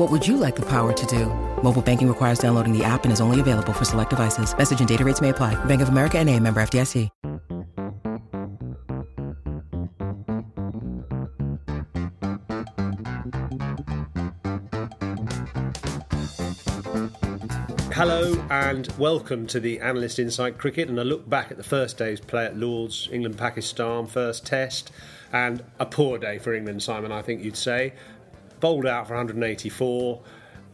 What would you like the power to do? Mobile banking requires downloading the app and is only available for select devices. Message and data rates may apply. Bank of America and a member FDIC. Hello and welcome to the Analyst Inside Cricket. And I look back at the first day's play at Lords, England Pakistan, first test, and a poor day for England, Simon, I think you'd say. Bowled out for 184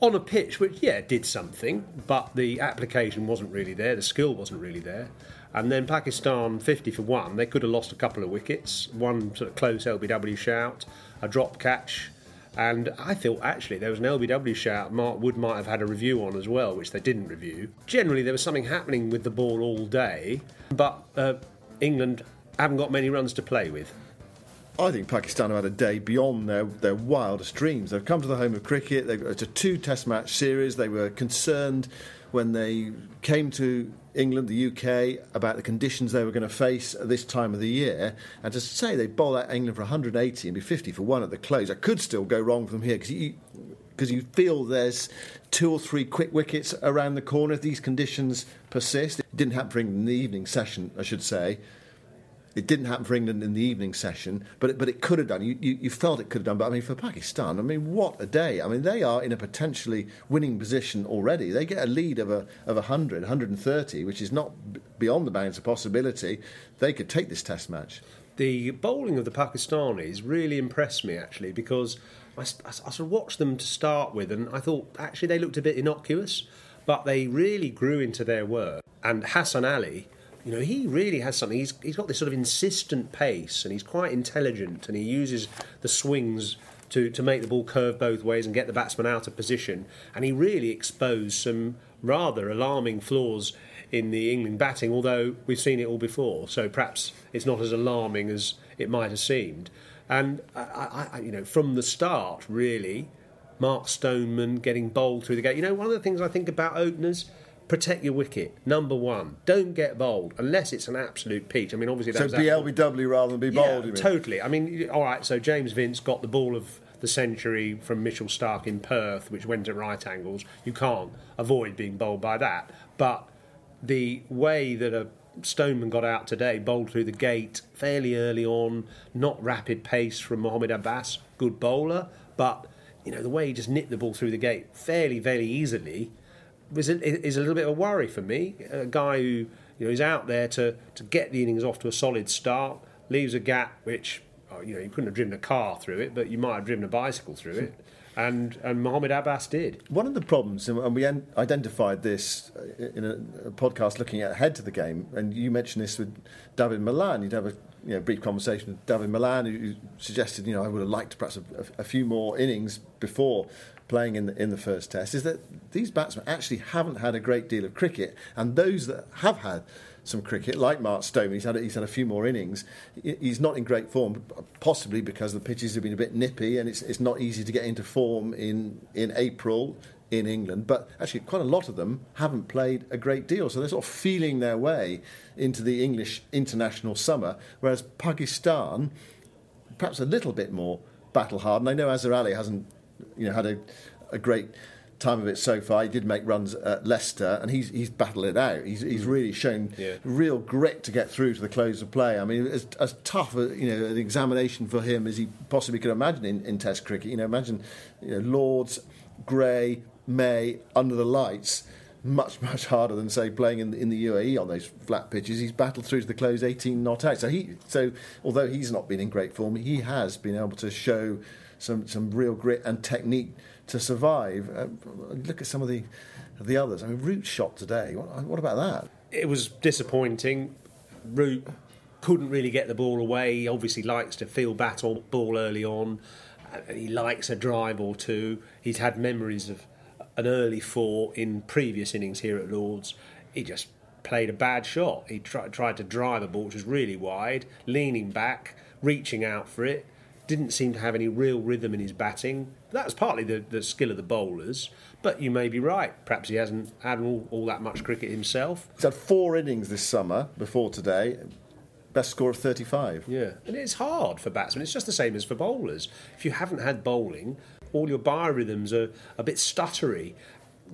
on a pitch which, yeah, did something, but the application wasn't really there, the skill wasn't really there. And then Pakistan 50 for 1, they could have lost a couple of wickets, one sort of close LBW shout, a drop catch. And I thought actually there was an LBW shout Mark Wood might have had a review on as well, which they didn't review. Generally, there was something happening with the ball all day, but uh, England haven't got many runs to play with. I think Pakistan have had a day beyond their, their wildest dreams. They've come to the home of cricket. They've, it's a two test match series. They were concerned when they came to England, the UK, about the conditions they were going to face at this time of the year. And to say they bowl out England for 180 and be 50 for one at the close, that could still go wrong from here because you, because you feel there's two or three quick wickets around the corner if these conditions persist. It didn't happen England in the evening session, I should say. It didn't happen for England in the evening session, but it, but it could have done. You, you, you, felt it could have done. But I mean, for Pakistan, I mean, what a day! I mean, they are in a potentially winning position already. They get a lead of a of 100, 130, which is not beyond the bounds of possibility. They could take this Test match. The bowling of the Pakistanis really impressed me actually because I, I, I sort of watched them to start with, and I thought actually they looked a bit innocuous, but they really grew into their work. And Hassan Ali you know, he really has something. He's, he's got this sort of insistent pace and he's quite intelligent and he uses the swings to, to make the ball curve both ways and get the batsman out of position. And he really exposed some rather alarming flaws in the England batting, although we've seen it all before. So perhaps it's not as alarming as it might have seemed. And, I, I, you know, from the start, really, Mark Stoneman getting bowled through the gate. You know, one of the things I think about openers protect your wicket. Number one, don't get bowled unless it's an absolute peach. I mean, obviously, so be LBW rather than be bowled. Yeah, totally. I mean, all right. So James Vince got the ball of the century from Mitchell Starc in Perth, which went at right angles. You can't avoid being bowled by that. But the way that a Stoneman got out today, bowled through the gate fairly early on, not rapid pace from Mohamed Abbas, good bowler, but you know the way he just nipped the ball through the gate fairly, very easily is a, is a little bit of a worry for me. A guy who you know is out there to, to get the innings off to a solid start, leaves a gap which oh, you know you couldn't have driven a car through it, but you might have driven a bicycle through it. Hmm. And, and Mohamed Abbas did. One of the problems, and we identified this uh, in a, podcast looking ahead to the game, and you mentioned this with Dawid Malan. You'd have a you know, brief conversation with Dawid Malan, who suggested, you know, I would have liked perhaps a, a, few more innings before playing in the, in the first test is that these batsmen actually haven't had a great deal of cricket, and those that have had some cricket, like Mark Stone, he's had a, he's had a few more innings. He's not in great form, possibly because the pitches have been a bit nippy, and it's it's not easy to get into form in in April in England. But actually, quite a lot of them haven't played a great deal, so they're sort of feeling their way into the English international summer. Whereas Pakistan, perhaps a little bit more battle hardened. I know Azhar Ali hasn't you know, had a, a great time of it so far. He did make runs at Leicester, and he's he's battled it out. He's he's mm. really shown yeah. real grit to get through to the close of play. I mean, as, as tough a, you know an examination for him as he possibly could imagine in, in Test cricket. You know, imagine you know Lords, Gray, May under the lights. much much harder than say playing in, in the UAE on those flat pitches. He's battled through to the close, 18 not out. So he so although he's not been in great form, he has been able to show some some real grit and technique to survive. Uh, look at some of the the others. I mean, Root shot today. What, what about that? It was disappointing. Root couldn't really get the ball away. He obviously likes to feel battle ball early on. He likes a drive or two. He's had memories of an early four in previous innings here at Lords. He just played a bad shot. He tried to drive a ball which was really wide, leaning back, reaching out for it. Didn't seem to have any real rhythm in his batting. That was partly the, the skill of the bowlers, but you may be right. Perhaps he hasn't had all, all that much cricket himself. He's had four innings this summer before today. Best score of 35. Yeah, and it's hard for batsmen. It's just the same as for bowlers. If you haven't had bowling, all your biorhythms are a bit stuttery.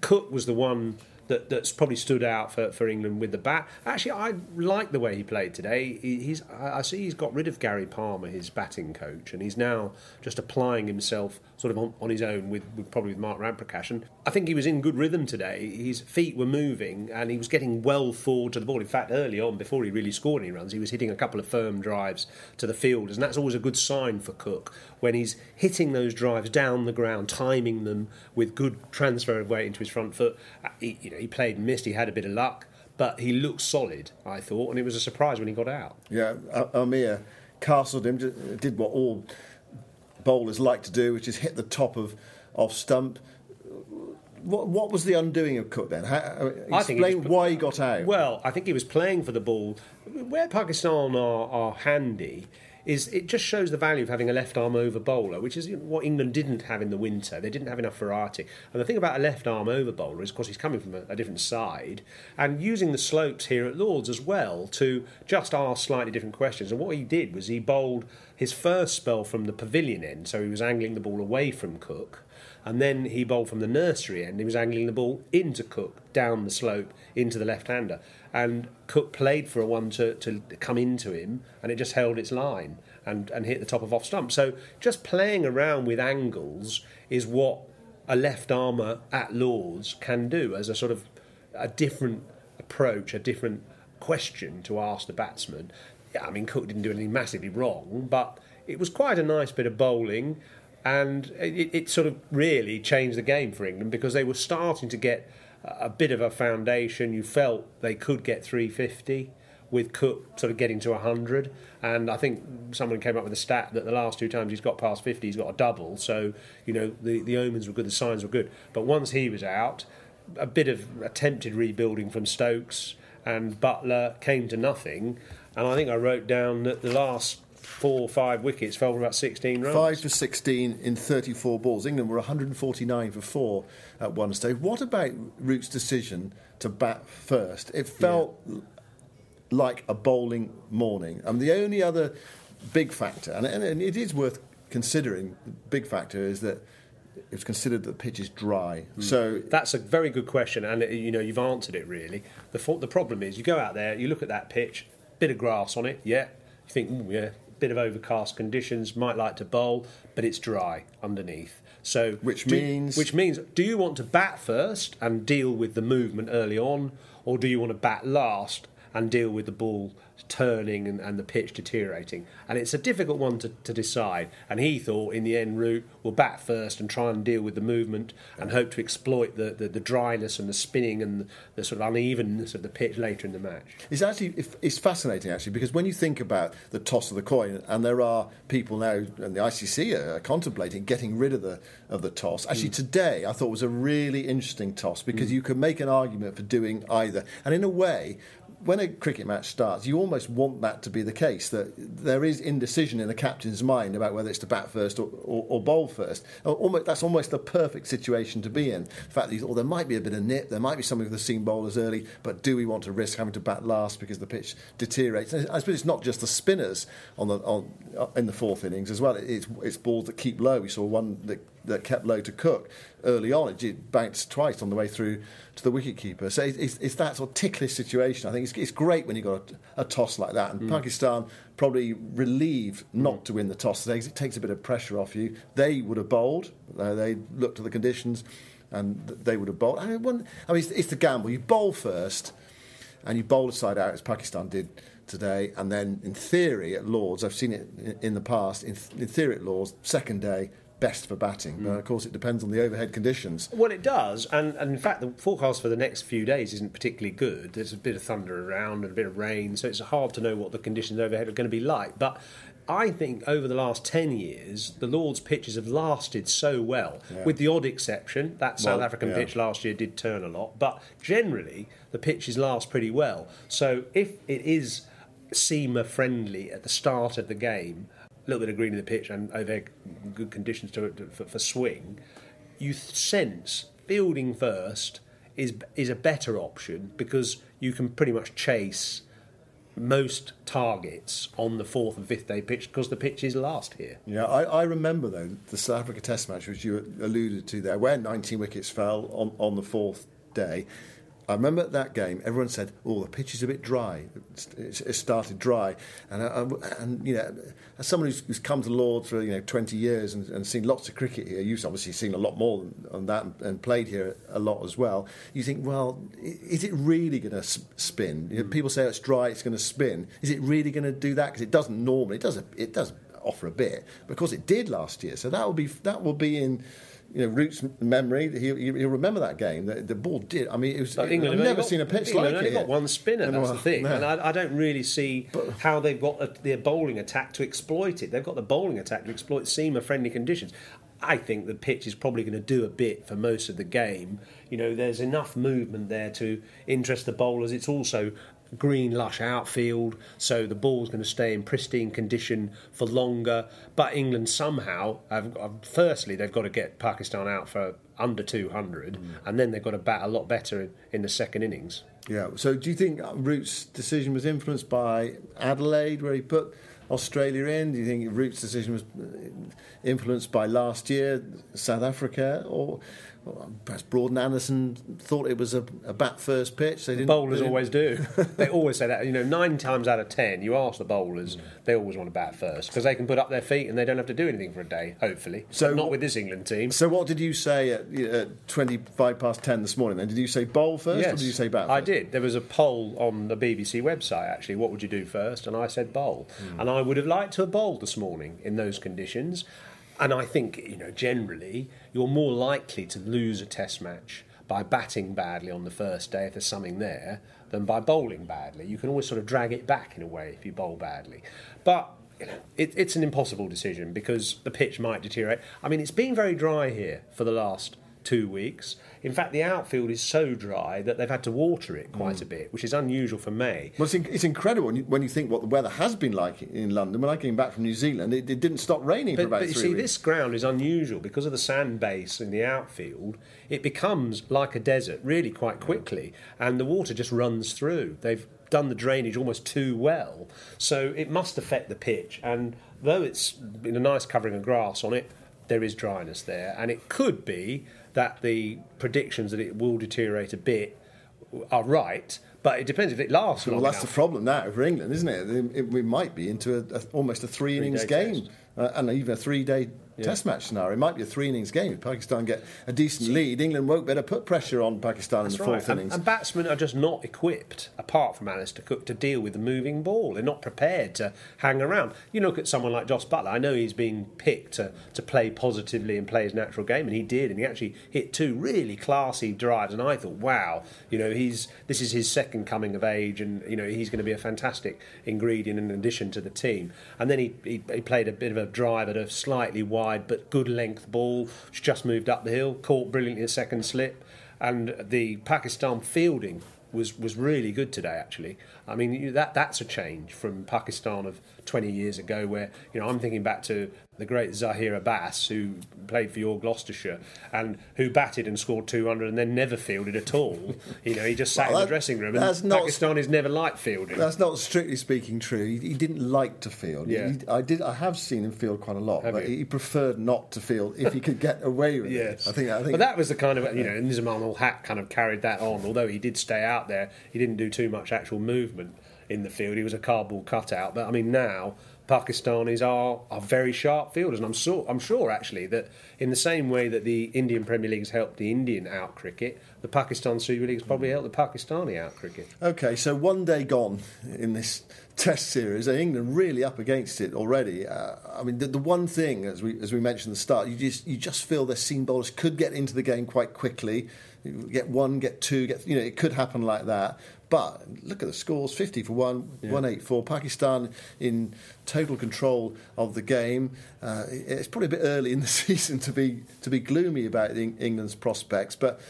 Cook was the one that, that's probably stood out for, for England with the bat. Actually, I like the way he played today. He, he's I see he's got rid of Gary Palmer, his batting coach, and he's now just applying himself sort of on, on his own with, with, probably with Mark Ramprakash. And I think he was in good rhythm today. His feet were moving and he was getting well forward to the ball. In fact, early on, before he really scored any runs, he was hitting a couple of firm drives to the fielders, and that's always a good sign for Cook when he's hitting those drives down the ground, timing them with good transfer of weight into his front foot. Uh, he, you he played missed. He had a bit of luck, but he looked solid. I thought, and it was a surprise when he got out. Yeah, Amir castled him. Did what all bowlers like to do, which is hit the top of off stump. What, what was the undoing of Cook then? How, uh, explain he why he got out. Well, I think he was playing for the ball. Where Pakistan are, are handy is it just shows the value of having a left arm over bowler, which is what England didn't have in the winter. They didn't have enough variety. And the thing about a left arm over bowler is, of course, he's coming from a, a different side and using the slopes here at Lords as well to just ask slightly different questions. And what he did was he bowled his first spell from the pavilion end, so he was angling the ball away from Cook. And then he bowled from the nursery end. He was angling the ball into Cook, down the slope, into the left hander and Cook played for a one to, to come into him, and it just held its line and, and hit the top of off stump. So just playing around with angles is what a left armour at Lords can do as a sort of a different approach, a different question to ask the batsman. Yeah, I mean, Cook didn't do anything massively wrong, but it was quite a nice bit of bowling, and it, it sort of really changed the game for England because they were starting to get a bit of a foundation. You felt they could get 350 with Cook sort of getting to 100. And I think someone came up with a stat that the last two times he's got past 50, he's got a double. So, you know, the, the omens were good, the signs were good. But once he was out, a bit of attempted rebuilding from Stokes and Buttler came to nothing. And I think I wrote down that the last four or five wickets fell for about 16 runs. Five for 16 in 34 balls. England were 149 for four at one stage. What about Root's decision to bat first? It felt yeah. like a bowling morning. And the only other big factor, and, and it is worth considering, the big factor is that it's considered that the pitch is dry. Mm. So that's a very good question, and you know you've answered it really. The the problem is you go out there, you look at that pitch, bit of grass on it, yeah. You think, yeah, bit of overcast conditions, might like to bowl, but it's dry underneath. So which do, means which means do you want to bat first and deal with the movement early on, or do you want to bat last and deal with the ball turning and, and, the pitch deteriorating. And it's a difficult one to, to, decide. And he thought in the end Root will bat first and try and deal with the movement and hope to exploit the, the, the dryness and the spinning and the, the, sort of unevenness of the pitch later in the match. It's actually it's fascinating actually because when you think about the toss of the coin, and there are people now and the ICC are contemplating getting rid of the of the toss. Actually, mm. today I thought was a really interesting toss because mm. you could make an argument for doing either, and in a way, when a cricket match starts, you almost want that to be the case that there is indecision in the captain's mind about whether it's to bat first or, or, or bowl first. Almost, that's almost the perfect situation to be in. The fact that or oh, there might be a bit of nip, there might be something with the seam bowlers early, but do we want to risk having to bat last because the pitch deteriorates? And I suppose it's not just the spinners on the on, in the fourth innings as well. It's, it's balls that keep low. We saw one that that kept low to Cook early on. It bounced twice on the way through to the wicketkeeper. So it's, it's, that sort of ticklish situation. I think it's, it's great when you've got a, a toss like that. And mm. Pakistan probably relieved not mm. to win the toss today because it takes a bit of pressure off you. They would have bowled. Uh, they looked at the conditions and they would have bowled. I mean, one, I mean it's, it's the gamble. You bowl first, and you bowl a side out as Pakistan did today, and then in theory at Lords, I've seen it in, in the past. In, in theory at Lords, second day best for batting. But hmm. of course, it depends on the overhead conditions. Well, it does, and, and in fact, the forecast for the next few days isn't particularly good. There's a bit of thunder around and a bit of rain, so it's hard to know what the conditions overhead are going to be like. But I think over the last 10 years, the Lord's pitches have lasted so well, with the odd exception. That South Well, African yeah. pitch last year did turn a lot, but generally, the pitches last pretty well. So if it is seamer friendly at the start of the game, little bit of green in the pitch and over good conditions to, to, for, for swing, you sense fielding first is is a better option because you can pretty much chase most targets on the fourth and fifth day pitch because the pitch is last here. Yeah, I, I remember though the South Africa Test match, which you alluded to there, where 19 wickets fell on, on the fourth day. I remember at that game, everyone said, "Oh, the pitch is a bit dry. It's, it started dry," and uh, I, I- and you know, as someone who's, who's come to Lord for you know 20 years and, and seen lots of cricket here, you've obviously seen a lot more than, than that and, and played here a lot as well. You think, well, is it really going to spin? You know, mm. people say it's dry, it's going to spin. Is it really going to do that? Because it doesn't normally. It does. a- It does offer a bit because it did last year. So that will be that will be in. You know, Root's memory. He'll, he'll remember that game. The, the ball did. I mean, it was. But England I've never got- seen a pitch England like only it. got one spinner. That's well, the thing, no. and I, I don't really see how they've got a, their bowling attack to exploit it. They've got the bowling attack to exploit seamer-friendly conditions. I think the pitch is probably going to do a bit for most of the game. You know, there's enough movement there to interest the bowlers. It's also green, lush outfield, so the ball's going to stay in pristine condition for longer. But England somehow, have, have- firstly, they've got to get Pakistan out for under 200, and then they've got to bat a lot better in, in the second innings. Yeah. So, do you think Root's decision was influenced by Adelaide, where he put Australia in? Do you think Root's decision was uh, influenced by last year, South Africa, or perhaps Broad Anderson thought it was a, a bat first pitch? They didn't. Bowlers they always do. they always say that. You know, nine times out of ten, you ask the bowlers, they always want to bat first because they can put up their feet and they don't have to do anything for a day. Hopefully, So- so not with this England team. So, what did you say at, at twenty-five past ten this morning? Then did you say bowl first, or did you say bat? I did. There was a poll on the BBC website actually. What would you do first? And I said bowl. Hmm. And I would have liked to have bowled this morning in those conditions. And I think you know generally you're more likely to lose a Test match by batting badly on the first day if there's something there than by bowling badly. You can always sort of drag it back in a way if you bowl badly, but. you know, It, it's an impossible decision because the pitch might deteriorate. I mean, it's been very dry here for the last two weeks. In fact, the outfield is so dry that they've had to water it quite mm. a bit, which is unusual for May. Well, it's, in, it's incredible when you, when you think what the weather has been like in London. When I came back from New Zealand, it, it didn't stop raining for But, about but you three see, weeks. this ground is unusual because of the sand base in the outfield. It becomes like a desert really quite quickly, and the water just runs through. They've done the drainage almost too well, so it must affect the pitch. And though it's been a nice covering of grass on it, there is dryness there, and it could be that the predictions that it will deteriorate a bit are right. But it depends if it lasts long Well, that's the problem now for England, isn't it? It- it- we might be into a, a, almost a three innings Three-day game uh, and even a three day test match scenario. It might be a three innings game. If Pakistan get a decent lead, England won't better put pressure on Pakistan in the right. fourth And, innings. and batsmen are just not equipped, apart from Alastair Cook, to deal with the moving ball. They're not prepared to hang around. You look at someone like Jos Buttler. I know he's been picked to, to play positively and play his natural game, and he did. And he actually hit two really classy drives. And I thought, wow, you know, he's this is his second coming of age, and you know he's going to be a fantastic ingredient in addition to the team. And then he, he, he played a bit of a drive at a slightly wide but good length ball, just moved up the hill, caught brilliantly a second slip and the Pakistan fielding was, was really good today. Actually, I mean you- that that's a change from Pakistan of 20 years ago, where you know I'm thinking back to the great Zaheer Abbas, who played for your Gloucestershire and who batted and scored 200 and then never fielded at all. you know, he just sat Well, in the dressing room. And that's not- Pakistan is never liked fielding. That's not strictly speaking true. He, he didn't like to field. Yeah. He- I did. I have seen him field quite a lot, Have but you? he preferred not to field if he could get away with Yes, it. I think. I think. But that was the kind of you know, Inzamam-ul-Haq kind of carried that on. Although he did stay out there, he didn't do too much actual movement in the field. He was a cardboard cutout. But I mean, now Pakistanis are, are very sharp fielders, and I'm sure I'm sure actually that in the same way that the Indian Premier League has helped the Indian out cricket, the Pakistan Super League has probably helped the Pakistani out cricket. Okay, so one day gone in this Test series, England really up against it already. Uh, I mean, the, the, one thing, as we as we mentioned at the start, you just you just feel their seam bowlers could get into the game quite quickly, get one, get two, get you know, it could happen like that. But look at the scores 50 for 1, yeah. 184. Pakistan in total control of the game. Uh, it's probably a bit early in the season to be, to be gloomy about England's prospects, but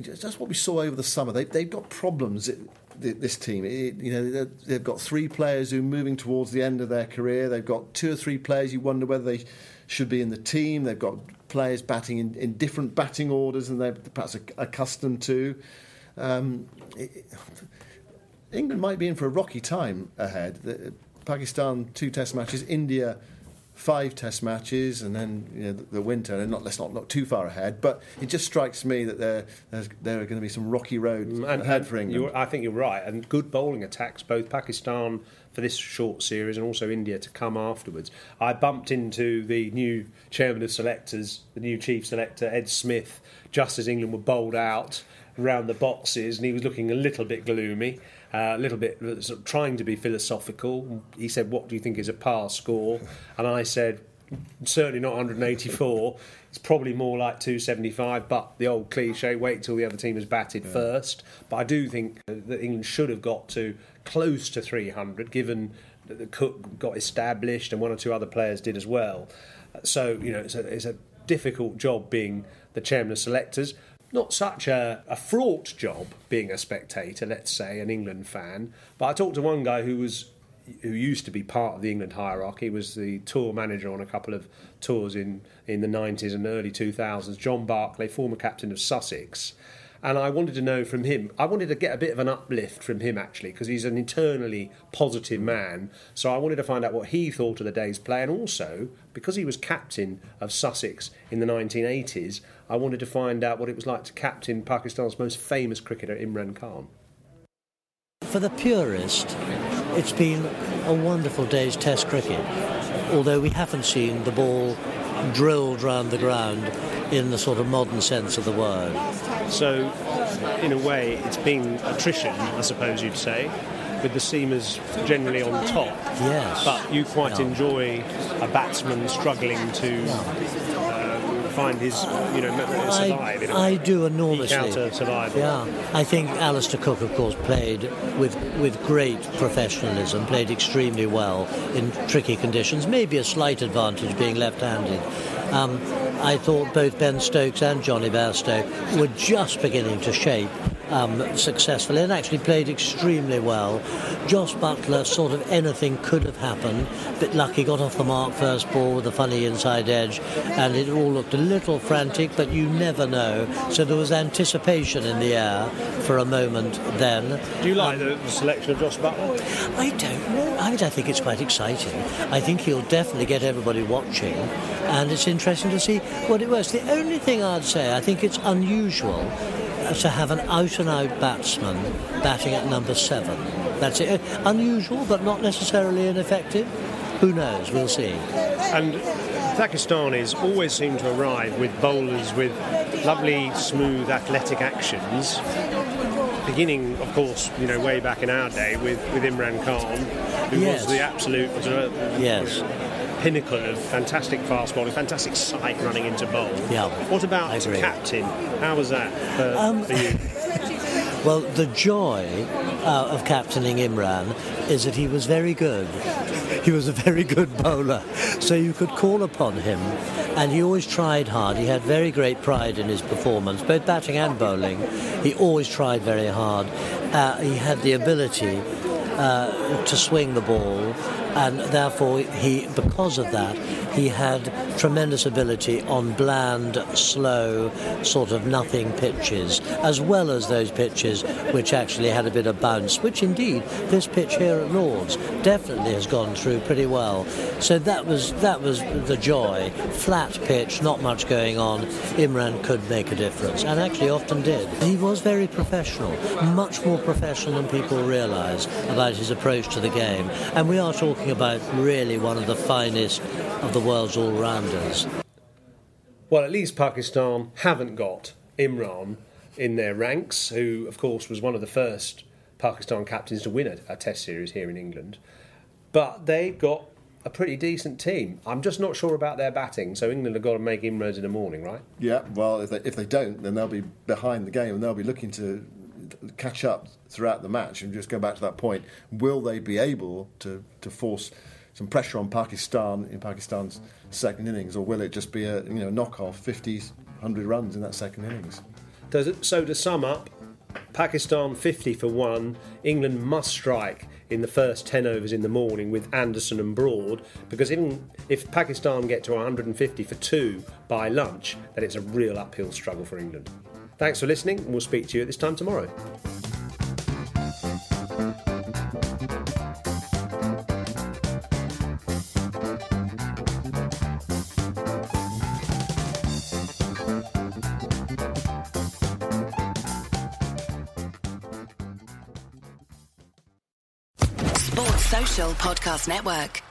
just what we saw over the summer. They, they've got problems. this team, it, you know, they've got three players who are moving towards the end of their career. They've got two or three players you wonder whether they should be in the team. They've got players batting in, in different batting orders than they're perhaps accustomed to. Um, it, England might be in for a rocky time ahead. Pakistan two Test matches, India five Test matches, and then you know, the, the, winter. And not let's not look too far ahead, but it just strikes me that there there are going to be some rocky roads mm, and, ahead for England. I think you're right, and good bowling attacks, both Pakistan for this short series and also India to come afterwards. I bumped into the new chairman of selectors, the new chief selector Ed Smith, just as England were bowled out around the boxes, and he was looking a little bit gloomy, uh, a little bit sort of trying to be philosophical. He said, "What do you think is a par score?" And I said, "Certainly not 184. It's probably more like 275." But the old cliche, "Wait till the other team has batted yeah. first. But I do think that England should have got to close to 300, given that the Cook got established and one or two other players did as well. So you know, it's a, it's a difficult job being the chairman of selectors not such a, a fraught job being a spectator, let's say, an England fan. But I talked to one guy who was who used to be part of the England hierarchy, was the tour manager on a couple of tours in, in the 90s and early 2000s, John Barclay, former captain of Sussex and I wanted to know from him. I wanted to get a bit of an uplift from him actually, because he's an internally positive man. So I wanted to find out what he thought of the day's play, and also because he was captain of Sussex in the 1980s, I wanted to find out what it was like to captain Pakistan's most famous cricketer, Imran Khan. For the purist, it's been a wonderful day's Test cricket, although we haven't seen the ball drilled round the ground in the sort of modern sense of the word. So, in a way, it's been attrition, I suppose you'd say, with the seamers generally on top. Yes. But you quite yeah. enjoy a batsman struggling to. Yeah. Uh, find his, you know, survive. I, I do enormously. Counter survival. Yeah, I think Alastair Cook, of course, played with with great professionalism, played extremely well in tricky conditions. Maybe a slight advantage being left-handed. Um, I thought both Ben Stokes and Jonny Bairstow were just beginning to shape um, successfully and actually played extremely well. Jos Buttler, sort of anything could have happened. Bit lucky, got off the mark first ball with a funny inside edge, and it all looked a little frantic, but you never know. So there was anticipation in the air for a moment then. Do you like um, the, the, selection of Jos Buttler? I don't know. I, mean, I think it's quite exciting. I think he'll definitely get everybody watching, and it's interesting to see what it was. The only thing I'd say, I think it's unusual to have an out and out batsman batting at number seven. That's it. Unusual, but not necessarily ineffective. Who knows? We'll see. And Pakistanis always seem to arrive with bowlers with lovely, smooth, athletic actions. Beginning, of course, you know, way back in our day with, with Imran Khan, who yes. was the absolute uh, yes pinnacle of fantastic fast bowling, fantastic sight running into bowl. Yeah. What about as captain? How was that for, um, for you? well, the joy uh, of captaining Imran is that he was very good. He was a very good bowler, so you could call upon him, and he always tried hard. He had very great pride in his performance, both batting and bowling. He always tried very hard. Uh, he had the ability uh, to swing the ball, and therefore he, because of that, he had tremendous ability on bland, slow, sort of nothing pitches, as well as those pitches which actually had a bit of bounce, which indeed this pitch here at Lords definitely has gone through pretty well. So that was that was the joy. Flat pitch, not much going on. Imran could make a difference, and actually often did. He was very professional, much more professional than people realise about his approach to the game. And we are talking about really one of the finest of the world's all-rounders. Well, at least Pakistan haven't got Imran in their ranks, who, of course, was one of the first Pakistan captains to win a, a Test series here in England. But they've got a pretty decent team. I'm just not sure about their batting, so England have got to make inroads in the morning, right? Yeah, well, if they, if they don't, then they'll be behind the game and they'll be looking to catch up throughout the match. And just go back to that point, will they be able to, to force some pressure on Pakistan in Pakistan's second innings, or will it just be a you know knock off 50, 100 runs in that second innings? Does it, so to sum up, Pakistan 50 for one. England must strike in the first 10 overs in the morning with Anderson and Broad because even if Pakistan get to 150 for two by lunch, then it's a real uphill struggle for England. Thanks for listening, and we'll speak to you at this time tomorrow. Podcast Network.